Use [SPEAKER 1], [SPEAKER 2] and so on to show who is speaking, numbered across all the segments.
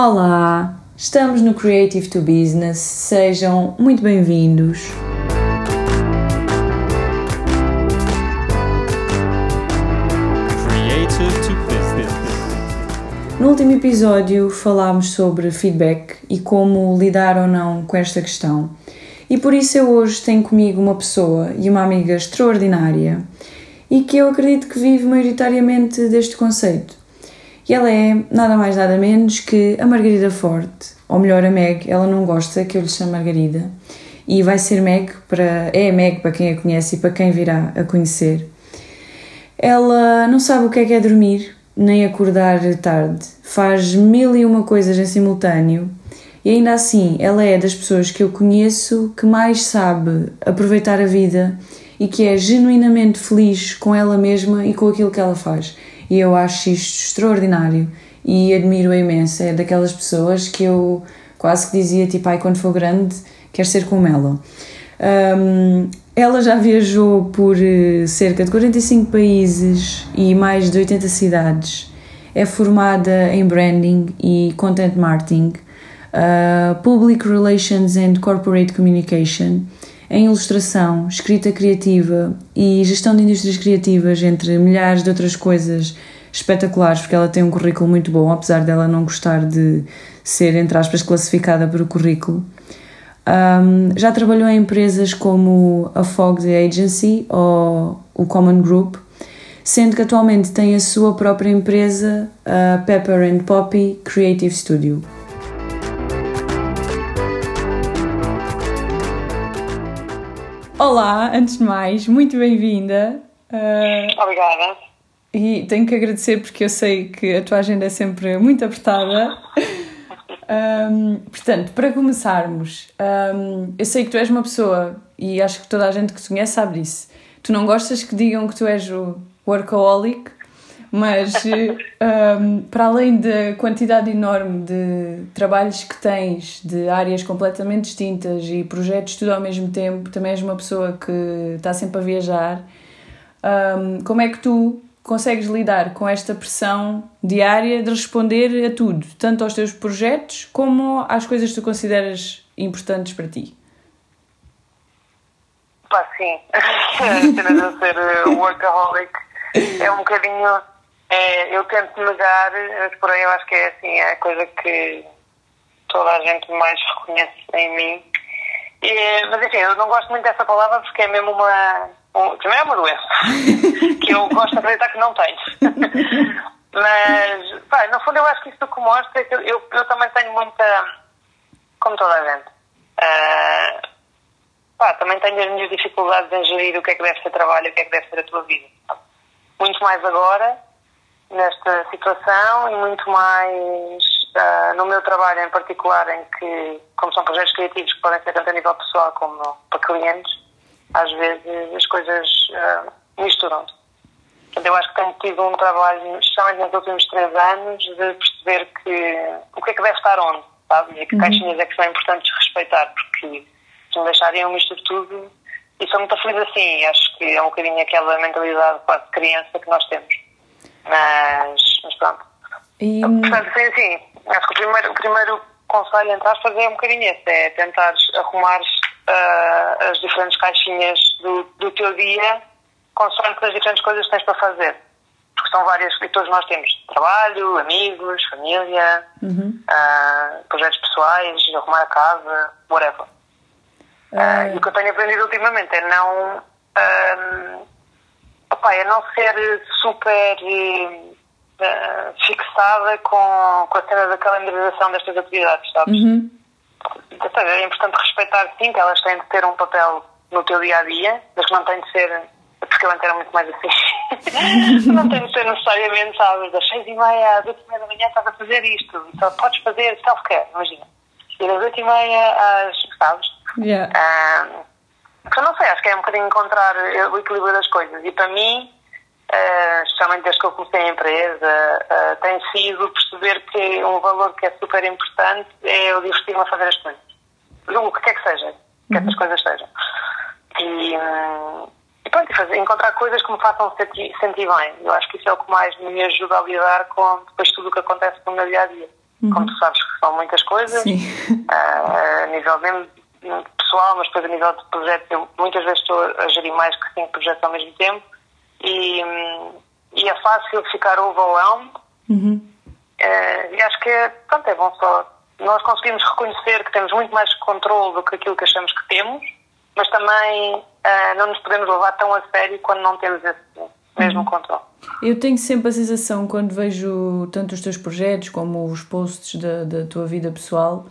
[SPEAKER 1] Olá, estamos no Creative to Business, sejam muito bem-vindos.
[SPEAKER 2] Creative to Business.
[SPEAKER 1] No último episódio falámos sobre feedback e como lidar ou não com esta questão. E por isso eu hoje tenho comigo uma pessoa e uma amiga extraordinária e que eu acredito que vive maioritariamente deste conceito. E ela é nada mais nada menos que a Margarida Forte, ou melhor, a Meg. Ela não gosta que eu lhe chame Margarida e vai ser Meg para é Meg para quem a conhece e para quem virá a conhecer. Ela não sabe o que é que é dormir, nem acordar tarde. Faz mil e uma coisas em simultâneo e ainda assim ela é das pessoas que eu conheço que mais sabe aproveitar a vida e que é genuinamente feliz com ela mesma e com aquilo que ela faz. E eu acho isto extraordinário e admiro-a imenso. É daquelas pessoas que eu quase que dizia tipo, ai, quando for grande, quero ser como ela. Um, ela já viajou por eh, cerca de 45 países e mais de 80 cidades. É formada em branding e content marketing, uh, public relations and corporate communication, em ilustração, escrita criativa e gestão de indústrias criativas, entre milhares de outras coisas espetaculares, porque ela tem um currículo muito bom, apesar dela não gostar de ser, entre aspas, classificada por o currículo. Um, já trabalhou em empresas como a Fogs Agency ou o Common Group, sendo que atualmente tem a sua própria empresa, a Pepper and Poppy Creative Studio. Olá, antes de mais, muito bem-vinda. Uh,
[SPEAKER 3] Obrigada.
[SPEAKER 1] e tenho que agradecer porque eu sei que a tua agenda é sempre muito apertada. Um, portanto, para começarmos, um, eu sei que tu és uma pessoa, e acho que toda a gente que te conhece sabe disso. Tu não gostas que digam que tu és o workaholic, mas um, para além da quantidade enorme de trabalhos que tens, de áreas completamente distintas e projetos tudo ao mesmo tempo, também és uma pessoa que está sempre a viajar. Um, como é que tu consegues lidar com esta pressão diária de responder a tudo, tanto aos teus projetos como às coisas que tu consideras importantes para ti?
[SPEAKER 3] Pá, sim. A ser uh, workaholic é um bocadinho. É, eu tento negar, porém eu acho que é assim, é a coisa que toda a gente mais reconhece em mim. E, mas enfim, eu não gosto muito dessa palavra porque é mesmo uma. Um, também é uma doença. que eu gosto de acreditar que não tenho. mas, pá, no fundo eu acho que isso que mostra é que eu, eu, eu também tenho muita. Como toda a gente. Uh, pá, também tenho as minhas dificuldades em gerir o que é que deve ser trabalho e o que é que deve ser a tua vida. Muito mais agora, nesta situação, e muito mais uh, no meu trabalho em particular, em que, como são projetos criativos que podem ser tanto a nível pessoal como para clientes, às vezes as coisas uh, misturam-se. Portanto, eu acho que tenho tido um trabalho, especialmente nos últimos três anos, de perceber que o que é que deve estar onde, sabe? E que caixinhas é que são importantes respeitar, porque se me deixarem eu misturo tudo, e sou muito feliz assim, acho que é um bocadinho aquela mentalidade quase criança que nós temos. Mas, mas pronto.
[SPEAKER 1] E,
[SPEAKER 3] Portanto, sim, sim, acho que o primeiro, o primeiro conselho entre aspas é um bocadinho esse, é tentares arrumar uh, as diferentes caixinhas do, do teu dia consoante as diferentes coisas que tens para fazer. Porque são várias que todos nós temos. Trabalho, amigos, família,
[SPEAKER 1] uhum.
[SPEAKER 3] uh, projetos pessoais, arrumar a casa, whatever. Uh, e o que eu tenho aprendido ultimamente é não. Um, opa, é não ser super uh, fixada com, com a cena da calendarização destas atividades, sabes?
[SPEAKER 1] Uhum.
[SPEAKER 3] Então, é importante respeitar, sim, que elas têm de ter um papel no teu dia a dia, mas que não tem de ser. Porque eu antes era muito mais assim. não tem de ser necessariamente, sabes, das seis e meia às oito e meia da manhã estás a fazer isto. Então podes fazer self-care, imagina. E das oito e meia às. sabes?
[SPEAKER 1] Yeah.
[SPEAKER 3] Ah, eu não sei, acho que é um bocadinho encontrar o equilíbrio das coisas. E para mim, uh, especialmente desde que eu comecei a empresa, uh, tem sido perceber que um valor que é super importante é eu divertir-me a fazer as coisas. O que quer que seja, que essas coisas sejam. E, hum, e pronto, fazer, encontrar coisas que me façam sentir, sentir bem. Eu acho que isso é o que mais me ajuda a lidar com depois tudo o que acontece no meu dia a dia. uhum. como tu sabes que são muitas coisas, uh, a nível mesmo pessoal, mas depois a nível de projetos, eu muitas vezes estou a gerir mais que cinco projetos ao mesmo tempo e, e é fácil ficar overwhelmed. Uhum. Uh, e acho que é, pronto, é bom só nós conseguimos reconhecer que temos muito mais controle do que aquilo que achamos que temos, mas também uh, não nos podemos levar tão a sério quando não temos esse mesmo uhum. controle.
[SPEAKER 1] Eu tenho sempre a sensação, quando vejo tanto os teus projetos como os posts da, da tua vida pessoal,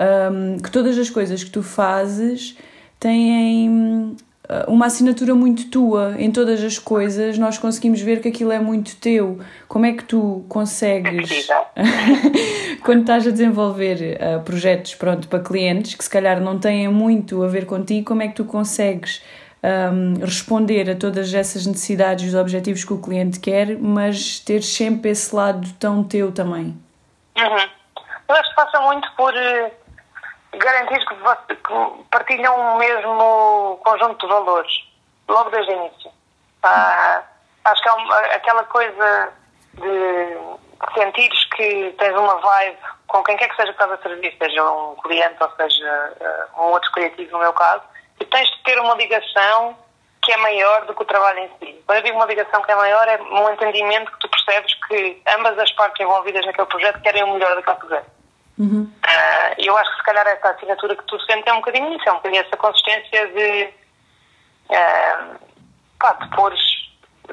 [SPEAKER 1] um, que todas as coisas que tu fazes têm ah, uma assinatura muito tua em todas as coisas, nós conseguimos ver que aquilo é muito teu. Como é que tu consegues, quando estás a desenvolver uh, projetos pronto, para clientes que se calhar não têm muito a ver contigo, como é que tu consegues um, responder a todas essas necessidades e os objetivos que o cliente quer, mas ter sempre esse lado tão teu também?
[SPEAKER 3] Uhum. Eu acho que passa muito por uh, garantir que, que partilham o mesmo conjunto de valores, logo desde o início. Ah, acho que é uma, aquela coisa de sentires que tens uma vibe com quem quer que seja que estás a servir, seja um cliente ou seja uh, um outro criativo, no meu caso, e tens de ter uma ligação que é maior do que o trabalho em si. Quando eu digo uma ligação que é maior, é um entendimento que tu percebes que ambas as partes envolvidas naquele projeto querem o melhor daquele projeto. Uhum. Uh, eu acho que se calhar essa assinatura que tu sentes é um bocadinho isso, é um bocadinho essa consistência de, uh, pá, de pôres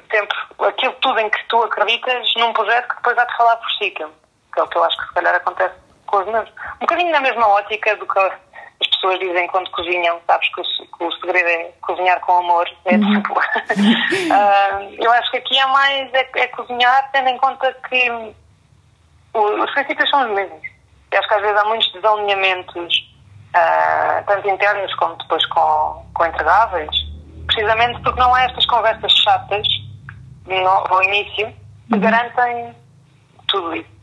[SPEAKER 3] sempre aquilo tudo em que tu acreditas num projeto que depois vai-te falar por si, que é o que eu acho que se calhar acontece com os meus. Um bocadinho na mesma ótica do que as pessoas dizem quando cozinham, sabes que o, que o segredo é cozinhar com amor, é uhum. tipo. uh, eu acho que aqui é mais é, é cozinhar tendo em conta que os princípios são os mesmos acho que às vezes há muitos desalinhamentos, uh, tanto internos como depois com, com entregáveis, precisamente porque não há estas conversas chatas no, ao início que uhum. garantem tudo isso.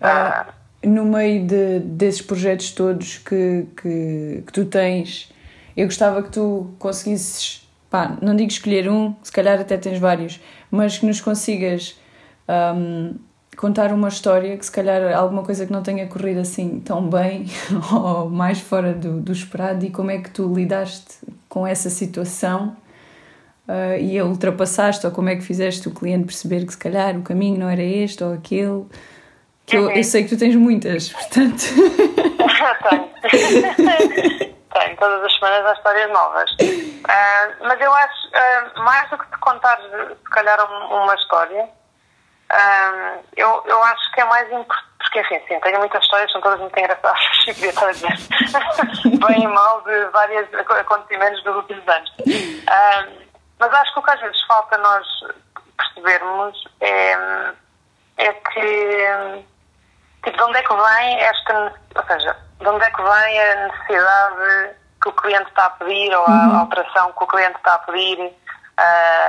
[SPEAKER 1] Uh, no meio de, desses projetos todos que, que, que tu tens, eu gostava que tu conseguisses, pá, não digo escolher um, se calhar até tens vários, mas que nos consigas um, contar uma história que se calhar alguma coisa que não tenha corrido assim tão bem ou mais fora do, do esperado e como é que tu lidaste com essa situação uh, e a ultrapassaste ou como é que fizeste o cliente perceber que se calhar o caminho não era este ou aquele? Que eu, eu sei que tu tens muitas, portanto.
[SPEAKER 3] Tenho. Tenho, todas as semanas há histórias novas. Uh, mas eu acho, uh, mais do que te contar se calhar uma história um, eu, eu acho que é mais importante, porque enfim, sim, tenho muitas histórias, são todas muito engraçadas, e podia estar a dizer bem e mal de vários acontecimentos dos últimos anos. Um, mas acho que o que às vezes falta nós percebermos é, é que tipo, de onde é que vem esta, ou seja, de onde é que vem a necessidade que o cliente está a pedir ou a uhum. alteração que o cliente está a pedir. Uh,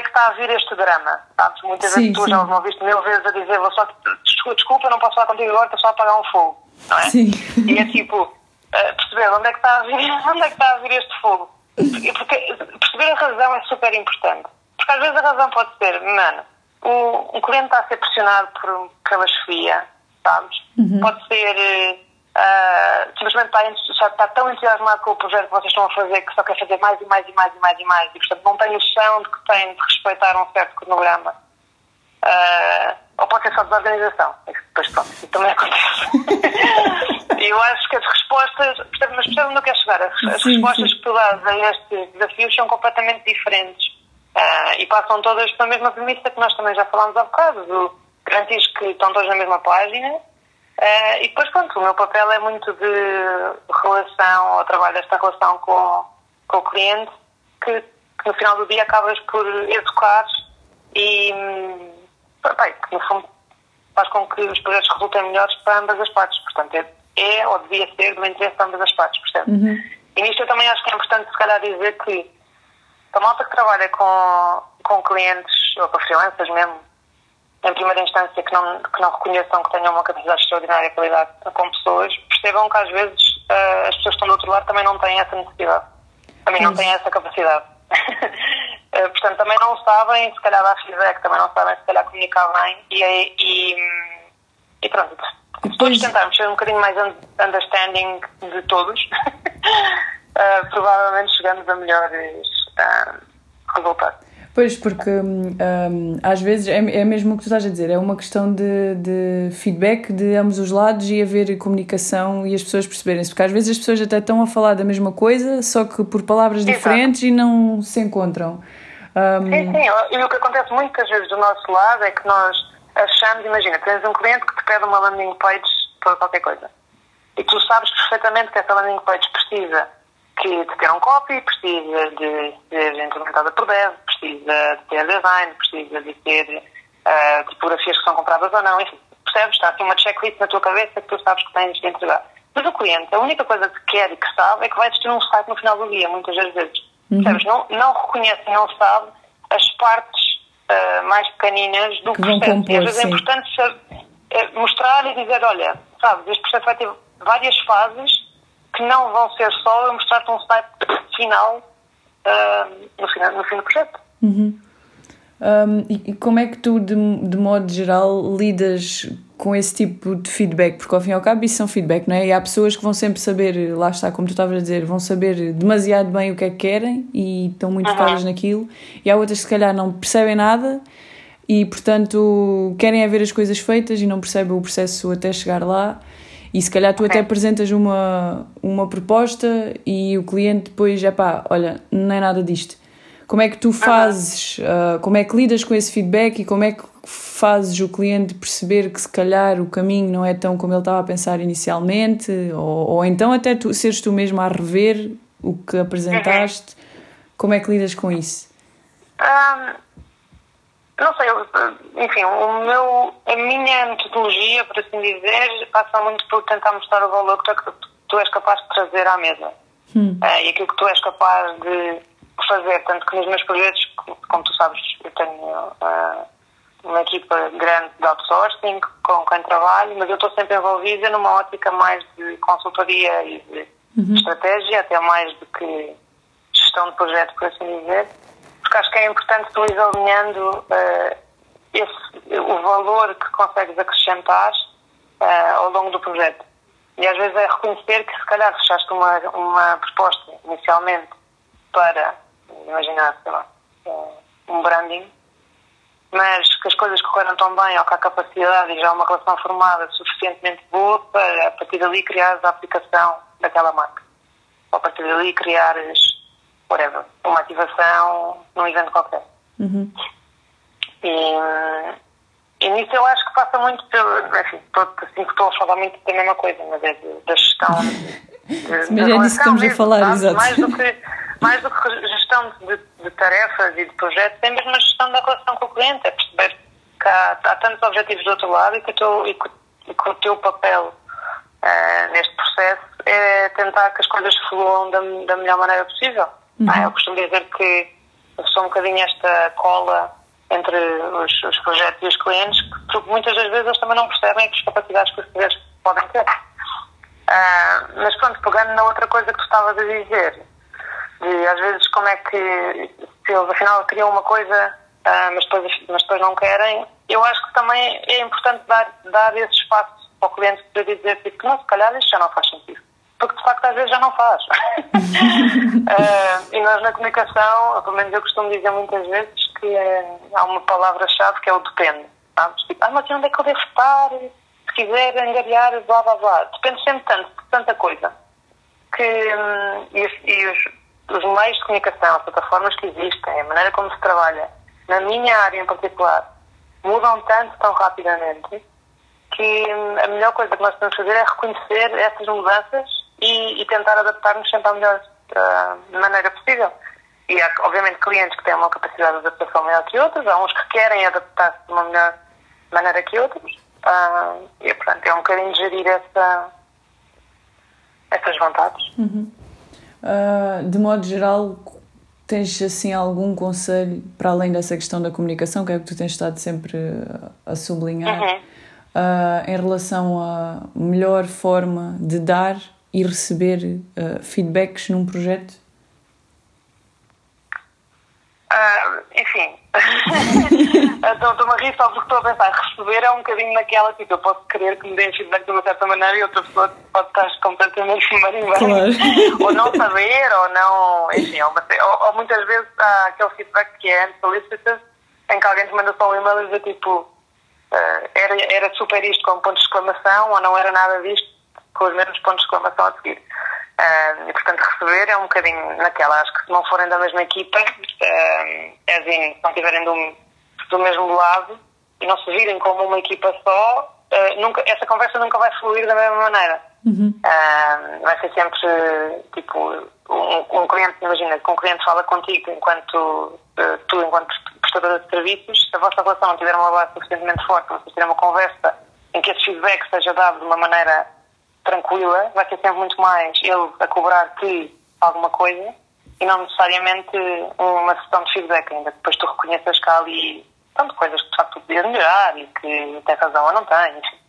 [SPEAKER 3] é que está a vir este drama? Sabes? Muitas sim, vezes tu sim. já me ouviste mil vezes a dizer vou só, desculpa, não posso falar contigo agora, estou só a apagar um fogo, não é? Sim. E é tipo, uh, perceber onde é, que está a vir, onde é que está a vir este fogo. Porque, porque perceber a razão é super importante. Porque às vezes a razão pode ser, mano, o, um cliente está a ser pressionado por, pela chefia, sabes? Uhum. Pode ser... Uh, Uh, simplesmente está, já está tão entusiasmado com o projeto que vocês estão a fazer que só quer fazer mais e mais e mais e mais e mais. E portanto não tem noção de que tem de respeitar um certo cronograma. Uh, ou pode ser só desorganização. Depois pronto, isso também acontece. E eu acho que as respostas mas percebe onde eu quero chegar. As, as sim, respostas sim. que tu dás a estes desafios são completamente diferentes. Uh, e passam todas pela mesma premissa que nós também já falámos há bocado garantir que estão todos na mesma página Uh, e depois, pronto, o meu papel é muito de relação, ou trabalho desta relação com, com o cliente, que, que no final do dia acabas por educar e, bem, que no fundo faz com que os projetos resultem melhores para ambas as partes. Portanto, é, é ou devia ser do interesse de ambas as partes, percebe? Uhum. E nisto eu também acho que é importante, se calhar, dizer que a malta que trabalha com, com clientes, ou com freelancers mesmo, em primeira instância, que não, que não reconheçam que tenham uma capacidade extraordinária de lidar com pessoas, percebam que às vezes uh, as pessoas que estão do outro lado também não têm essa necessidade, também não têm essa capacidade. uh, portanto, também não sabem, se calhar, dar feedback, também não sabem, se calhar, comunicar bem e, e, e pronto. todos tentarmos ser um bocadinho mais understanding de todos, uh, provavelmente chegamos a melhores uh, resultados.
[SPEAKER 1] Pois, porque um, às vezes é, é mesmo o que tu estás a dizer, é uma questão de, de feedback de ambos os lados e haver comunicação e as pessoas perceberem-se, porque às vezes as pessoas até estão a falar da mesma coisa, só que por palavras Exato. diferentes e não se encontram.
[SPEAKER 3] Um... Sim, sim, e o que acontece muitas vezes do nosso lado é que nós achamos, imagina, tens um cliente que te pede uma landing page para qualquer coisa e tu sabes perfeitamente que essa landing page precisa que de ter um copy, precisa de ser implementada por dev, precisa de ter design, precisa de ter uh, tipografias que são compradas ou não, enfim, percebes? Está assim uma checklist na tua cabeça que tu sabes que tens de entregar. Mas o cliente, a única coisa que quer e que sabe é que vai existir um site no final do dia, muitas das vezes. Uhum. Percebes? Não, não reconhece não sabe as partes uh, mais pequeninas do que processo. Compor, e às vezes é sim. é importante saber, uh, mostrar e dizer, olha, sabes, este processo vai ter várias fases que não vão ser só eu mostrar-te um site final uh, no, final, no fim do projeto.
[SPEAKER 1] Uhum. Um, e, como é que tu, de, de modo geral, lidas com esse tipo de feedback? Porque ao fim e ao cabo isso são feedback, não é? E há pessoas que vão sempre saber, lá está, como tu estavas a dizer, vão saber demasiado bem o que é que querem e estão muito uhum. focadas naquilo, e há outras que se calhar não percebem nada e portanto querem é ver as coisas feitas e não percebem o processo até chegar lá. E se calhar tu okay. até apresentas uma, uma proposta e o cliente depois, é pá, olha, não é nada disto. Como é que tu fazes, uh, como é que lidas com esse feedback e como é que fazes o cliente perceber que se calhar o caminho não é tão como ele estava a pensar inicialmente? Ou, ou então até tu, seres tu mesmo a rever o que apresentaste? Uhum. Como é que lidas com isso?
[SPEAKER 3] Um não sei, enfim, o meu, a minha metodologia, por assim dizer, passa muito por tentar mostrar o valor que tu, tu és capaz de trazer à mesa. Hum. Uh, e aquilo que tu és capaz de fazer, tanto que nos meus projetos, como tu sabes, eu tenho uh, uma equipa grande de outsourcing com quem trabalho, mas eu estou sempre envolvida numa ótica mais de consultoria e de uhum. estratégia, até mais do que gestão de projeto, por assim dizer porque acho que é importante tu ir alinhando uh, esse, o valor que consegues acrescentar uh, ao longo do projeto. E às vezes é reconhecer que se calhar fechaste uma, uma proposta inicialmente para, imaginar, sei lá, um branding, mas que as coisas correram tão bem ou que há capacidade e já há uma relação formada suficientemente boa para a partir dali criares a aplicação daquela marca. Ou a partir dali criares whatever, uma ativação num evento qualquer. Uhum. E, e nisso eu acho que passa muito pelo. Enfim, todo, assim que estou a falar muito da mesma coisa, mas é da gestão.
[SPEAKER 1] De, mas é disso que estamos a falar, exato.
[SPEAKER 3] Mais do que, mais do que gestão de, de, tarefas e de projetos, é mesmo a gestão da relação com o cliente, é perceber que há, há tantos objetivos do outro lado e que, teu, e que, e que o teu papel uh, neste processo é tentar que as coisas fluam da, da melhor maneira possível. Uhum. eu costumo dizer que sou um bocadinho esta cola entre os, os, projetos e os clientes, porque muitas das vezes eles também não percebem as capacidades que os clientes podem ter. Uh, mas pronto, pegando na outra coisa que tu estavas a dizer, de às vezes como é que se eles afinal criam uma coisa, uh, mas, depois, mas depois não querem, eu acho que também é importante dar, dar esse espaço ao cliente para dizer tipo, que não, se calhar isto já não faz sentido porque de facto às vezes já não faz. uh, e nós na comunicação, pelo menos eu costumo dizer muitas vezes que uh, há uma palavra-chave que é o depende. Sabes? Tipo, ah, mas onde é que eu devo estar? Se quiser angariar, blá blá blá. Depende sempre tanto, de tanta coisa. Que, um, e, os, e os, os meios de comunicação, as plataformas que existem, a maneira como se trabalha, na minha área em particular, mudam tanto tão rapidamente que hum, a melhor coisa que nós podemos fazer é reconhecer essas mudanças e, e tentar adaptar-nos sempre à melhor uh, maneira possível. E há, obviamente, clientes que têm uma capacidade de adaptação maior que outros, há uns que querem adaptar-se de uma melhor maneira que outros, uh, e, portanto, é um bocadinho gerir essa, essas vontades.
[SPEAKER 1] Uhum. Uh, de modo geral, tens assim algum conselho para além dessa questão da comunicação, que é o que tu tens estado sempre a sublinhar, uhum. uh, em relação à melhor forma de dar e receber uh, feedbacks num projeto?
[SPEAKER 3] Uh, enfim, estou-me a rir só porque estou a pensar, receber é um bocadinho naquela, tipo, eu posso querer que me deem feedback de uma certa maneira e outra pessoa pode estar completamente marimbando. Claro. Ou não saber, ou não, enfim, ou, ou, ou, muitas vezes há aquele feedback que é unsolicited, em que alguém te manda só um e-mail e diz tipo, uh, era, era super isto com pontos de exclamação, ou não era nada disto com os mesmos pontos de exclamação a seguir. Uh, e, portanto, receber é um bocadinho naquela. Acho que se não forem da mesma equipa, uh, é assim, se não estiverem do, do mesmo lado e não se virem como uma equipa só, uh, nunca, essa conversa nunca vai fluir da mesma maneira. Uhum. Uh, vai ser sempre, tipo, um, um, cliente, imagina, que um cliente fala contigo enquanto tu, enquanto prestadora de serviços, se a vossa relação não tiver uma base suficientemente forte, vocês tiverem uma conversa em que esse feedback seja dado de uma maneira tranquila, vai ser sempre muito mais ele a cobrar-te alguma coisa e não necessariamente uma sessão de feedback, ainda que depois tu reconheças que há ali tanto coisas que de facto tu podias melhorar e que tem razão ou não tem, enfim.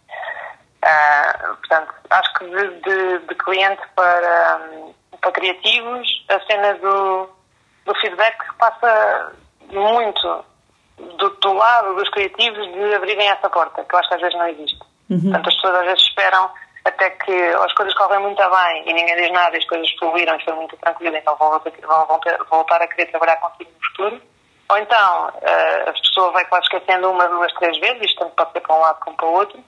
[SPEAKER 3] Uh, portanto, acho que de, de, de cliente para, para criativos, a cena do, do feedback passa muito do, do lado dos criativos de abrirem essa porta, que eu acho que às vezes não existe. Uhum. Portanto, as pessoas às vezes esperam até que as coisas correm muito bem e ninguém diz nada as coisas fluíram e foi muito tranquilo, então vão, vão, ter, voltar a querer trabalhar contigo no futuro. Ou então uh, a pessoa vai quase esquecendo uma, duas, três vezes, isto tanto pode ser para um lado como para o outro,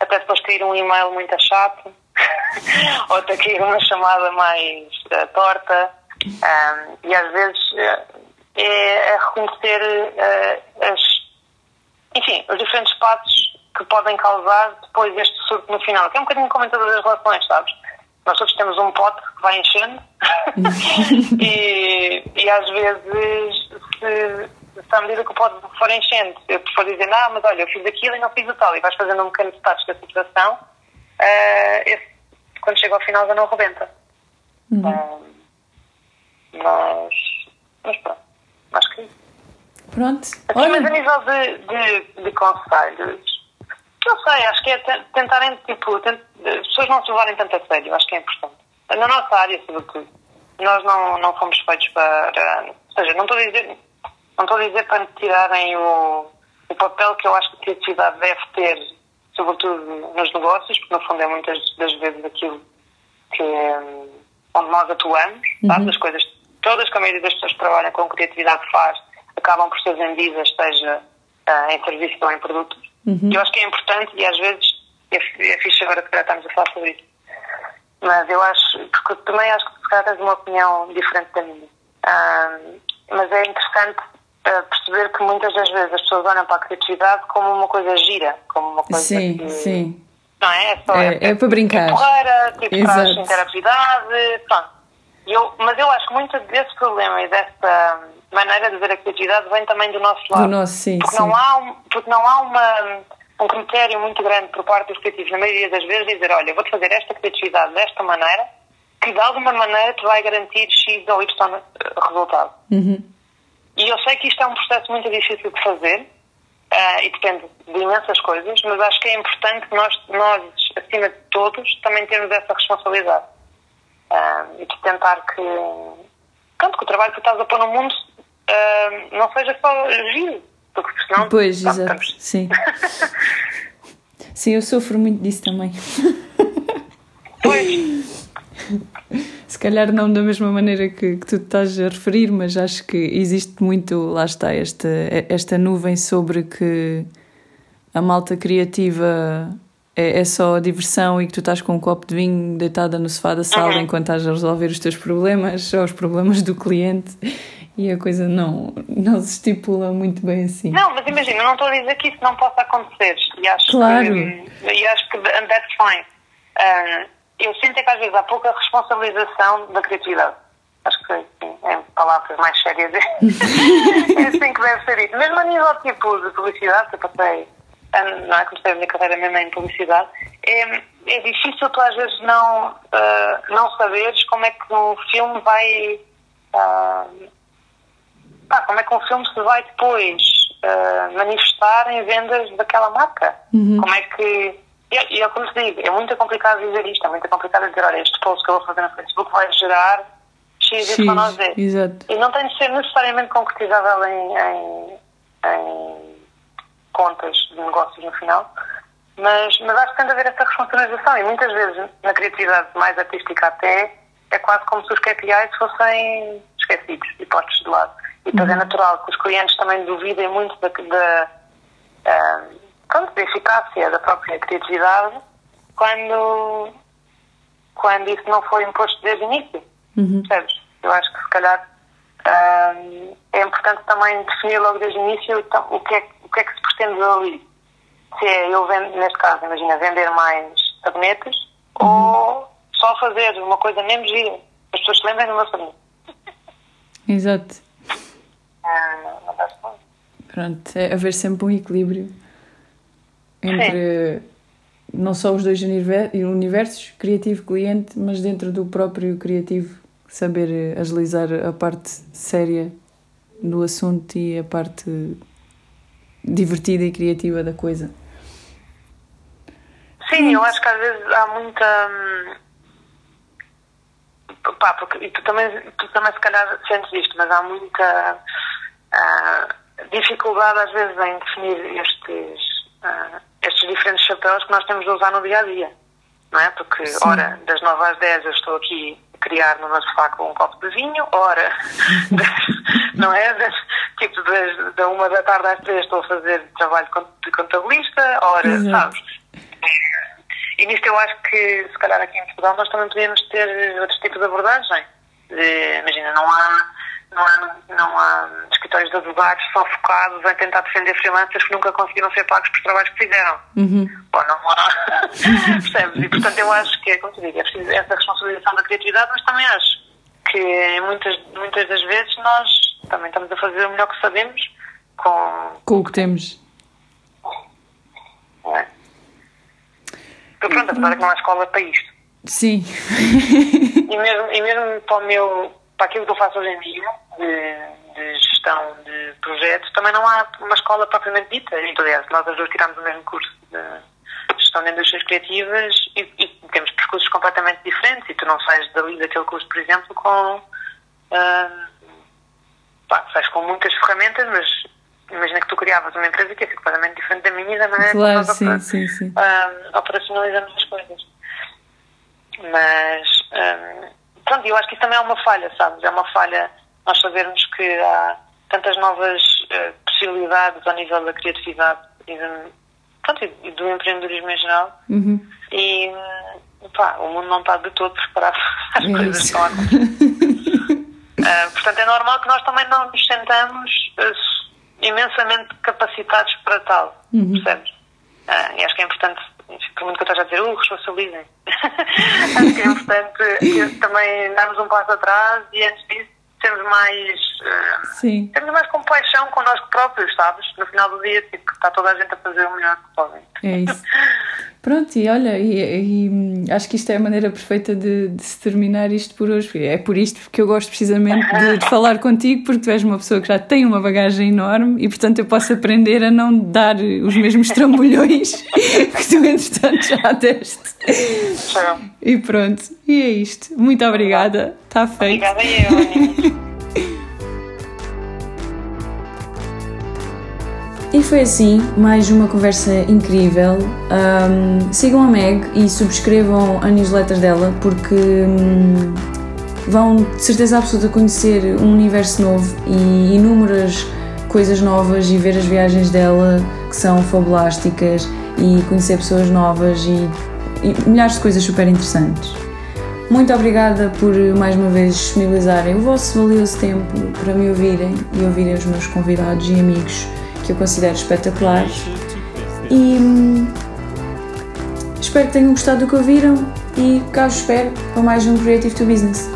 [SPEAKER 3] até depois cair um e-mail muito chato, ou até cair uma chamada mais uh, torta, um, e às vezes uh, é, é, reconhecer as, enfim, os diferentes passos que podem causar depois este surto no final, que é um bocadinho como em todas as relações, sabes? Nós todos temos um pote que vai enchendo e, e às vezes se, se à medida que o pote for enchendo, eu for dizendo, ah, mas olha, eu fiz aquilo e não fiz o tal, e vais fazendo um bocadinho de status da situação, uh, esse, quando chega ao final já não rebenta. Uhum. Uh, mas, mas pronto, acho que é isso.
[SPEAKER 1] Pronto.
[SPEAKER 3] Assim, Olha. Mas a nível de, de, de conselhos, não sei, acho que é tentarem, tipo, tent, as pessoas não se levarem tanto a sério, acho que é importante. Na nossa área, sobretudo. Nós não, não fomos feitos para. Ou seja, não estou a dizer, não estou a dizer para tirarem o, o papel que eu acho que a criatividade deve ter, sobretudo nos negócios, porque no fundo é muitas das vezes aquilo que, onde nós atuamos, uhum. sabe? As coisas todas que a maioria das pessoas que trabalham com criatividade faz acabam por ser vendidas, seja uh, em serviço ou em produtos. Uhum. Eu acho que é importante e às vezes é, é fixe agora que estamos a falar sobre isso. Mas eu acho, porque também acho que se calhar tens uma opinião diferente da minha. Uh, mas é interessante uh, perceber que muitas das vezes as pessoas olham para a criatividade como uma coisa gira, como uma coisa
[SPEAKER 1] sim,
[SPEAKER 3] que,
[SPEAKER 1] sim.
[SPEAKER 3] Não é? É,
[SPEAKER 1] só, é, é, é para brincar.
[SPEAKER 3] Porreira, tipo, Exato. traz interatividade, pronto. Eu, mas eu acho que muito desse problema e dessa maneira de ver a criatividade vem também do nosso lado.
[SPEAKER 1] Do nosso, sim,
[SPEAKER 3] porque
[SPEAKER 1] sim.
[SPEAKER 3] Não há, um, porque não há uma, um critério muito grande por parte dos criativos, na maioria das vezes, dizer: olha, vou-te fazer esta criatividade desta maneira, que de alguma maneira te vai garantir X ou Y resultado.
[SPEAKER 1] Uhum.
[SPEAKER 3] E eu sei que isto é um processo muito difícil de fazer uh, e depende de imensas coisas, mas acho que é importante que nós, nós acima de todos, também temos essa responsabilidade. Uh, e de tentar que, tanto que o trabalho que tu estás a pôr no mundo uh, não seja só giro, porque senão.
[SPEAKER 1] Pois, exato. Estamos. Sim. Sim, eu sofro muito disso também.
[SPEAKER 3] Pois.
[SPEAKER 1] Se calhar não da mesma maneira que, que tu estás a referir, mas acho que existe muito, lá está, esta, esta nuvem sobre que a malta criativa é, é só diversão e que tu estás com um copo de vinho deitada no sofá da sala uhum. enquanto estás a resolver os teus problemas ou os problemas do cliente e a coisa não, não se estipula muito bem assim.
[SPEAKER 3] Não, mas imagina, não estou a dizer que isso não possa acontecer. E acho
[SPEAKER 1] claro.
[SPEAKER 3] Que, e acho que and that's fine. Uh, eu sinto é que às vezes há pouca responsabilização da criatividade. Acho que sim, é palavras mais sérias. é assim que deve ser isso. Mesmo a nível tipo de publicidade, que eu passei, não é? Comecei a minha carreira mesmo em publicidade, é, é difícil tu às vezes não, uh, não saberes como é que um filme vai. Uh, como é que um filme se vai depois uh, manifestar em vendas daquela marca?
[SPEAKER 1] Uhum.
[SPEAKER 3] Como é que. E é como te digo, é muito complicado dizer isto, é muito complicado dizer, olha, este post que eu vou fazer no Facebook vai gerar X, Y ou Z.
[SPEAKER 1] Exato.
[SPEAKER 3] E não tem de ser necessariamente concretizável em, em, em contas de negócios no final, mas, mas acho que tem de haver essa responsabilização e muitas vezes na criatividade mais artística até é quase como se os KPIs fossem esquecidos e postos de lado. E depois é uhum. natural que os clientes também duvidem muito da, da, uh, da eficácia da própria criatividade quando, quando isso não foi imposto desde o início. Uhum. Percebes? Eu acho que se calhar uh, é importante também definir logo desde o início então, o, que é, o que é que se pretende ali. Se é eu vendo, neste caso, imagina, vender mais sabonetes uhum. ou só fazer uma coisa mesmo gira. As pessoas se lembrem do meu sabonete.
[SPEAKER 1] Exato. Pronto, é haver sempre um equilíbrio entre não só os dois universos, criativo-cliente, mas dentro do próprio criativo, saber agilizar a parte séria do assunto e a parte divertida e criativa da coisa.
[SPEAKER 3] Sim, eu acho que às vezes há muita. Hum, pá, porque, e tu também, tu também se calhar sentes isto, mas há muita uh, dificuldade às vezes em definir estes, uh, estes diferentes chapéus que nós temos de usar no dia a dia. Não é? Porque, Sim. ora, das 9 às 10 eu estou aqui a criar no meu sofá com um copo de vinho, ora, não é? Das, tipo, das, da 1 da tarde às 3 estou a fazer trabalho de contabilista, ora, Exato. sabes? E nisto eu acho que, se calhar aqui em Portugal, nós também podíamos ter outros tipos de abordagem. De, imagina, não há não há, não há escritórios de advogados só focados em tentar defender freelancers que nunca conseguiram ser pagos pelos trabalhos que fizeram.
[SPEAKER 1] Uhum.
[SPEAKER 3] Bom, não há. Percebes? E portanto eu acho que, como te digo, é preciso essa responsabilização da criatividade, mas também acho que muitas, muitas das vezes nós também estamos a fazer o melhor que sabemos com,
[SPEAKER 1] com o que temos.
[SPEAKER 3] É? Pronto, apesar de que não há escola para isto.
[SPEAKER 1] Sim.
[SPEAKER 3] e, mesmo, e mesmo para o meu para aquilo que eu faço hoje em dia, de, de gestão de projetos, também não há uma escola propriamente dita. Aliás, nós as duas tiramos o mesmo curso de gestão de indústrias criativas e, e, temos percursos completamente diferentes. E tu não sais dali daquele curso, por exemplo, com. Uh, pá, sais com muitas ferramentas, mas imagina que tu criavas uma empresa que é completamente diferente da minha e da maneira
[SPEAKER 1] claro, nós sim, sim, sim.
[SPEAKER 3] Uh, operacionalizamos as coisas. Mas. Um, pronto, eu acho que isso também é uma falha, sabes? É uma falha nós sabermos que há tantas novas uh, possibilidades ao nível da criatividade e, de, pronto, e do empreendedorismo em geral.
[SPEAKER 1] Uhum.
[SPEAKER 3] E pá, o mundo não está de todo preparado para as é coisas que estão a uh, portanto, é normal que nós também não nos sentamos uh, imensamente capacitados para tal, uhum. percebes? e acho que é importante por muito que eu esteja a dizer, uh, responsabilizem. Acho que é importante também darmos um passo atrás e antes disso termos mais. Uh, mais compaixão connosco próprios, sabes? No final do dia, tipo, está toda a gente a fazer o melhor que podem.
[SPEAKER 1] É isso. Pronto, e olha, e, e, hum, acho que isto é a maneira perfeita de, de, se terminar isto por hoje. É por isto que eu gosto precisamente de, de, falar contigo, porque tu és uma pessoa que já tem uma bagagem enorme e, portanto, eu posso aprender a não dar os mesmos trambolhões que tu, entretanto, já deste. E pronto, e é isto. Muito obrigada. Está feito.
[SPEAKER 3] Obrigada eu,
[SPEAKER 1] E foi assim, mais uma conversa incrível. Um, sigam a Meg e subscrevam a newsletter dela porque um, vão de certeza absoluta conhecer um universo novo e inúmeras coisas novas e ver as viagens dela que são fabulásticas e conhecer pessoas novas e, e milhares de coisas super interessantes. Muito obrigada por mais uma vez disponibilizarem o vosso valioso tempo para me ouvirem e ouvirem os meus convidados e amigos que eu considero espetaculares. E hum, espero que tenham gostado do que ouviram e cá os espero para mais um Creative to Business.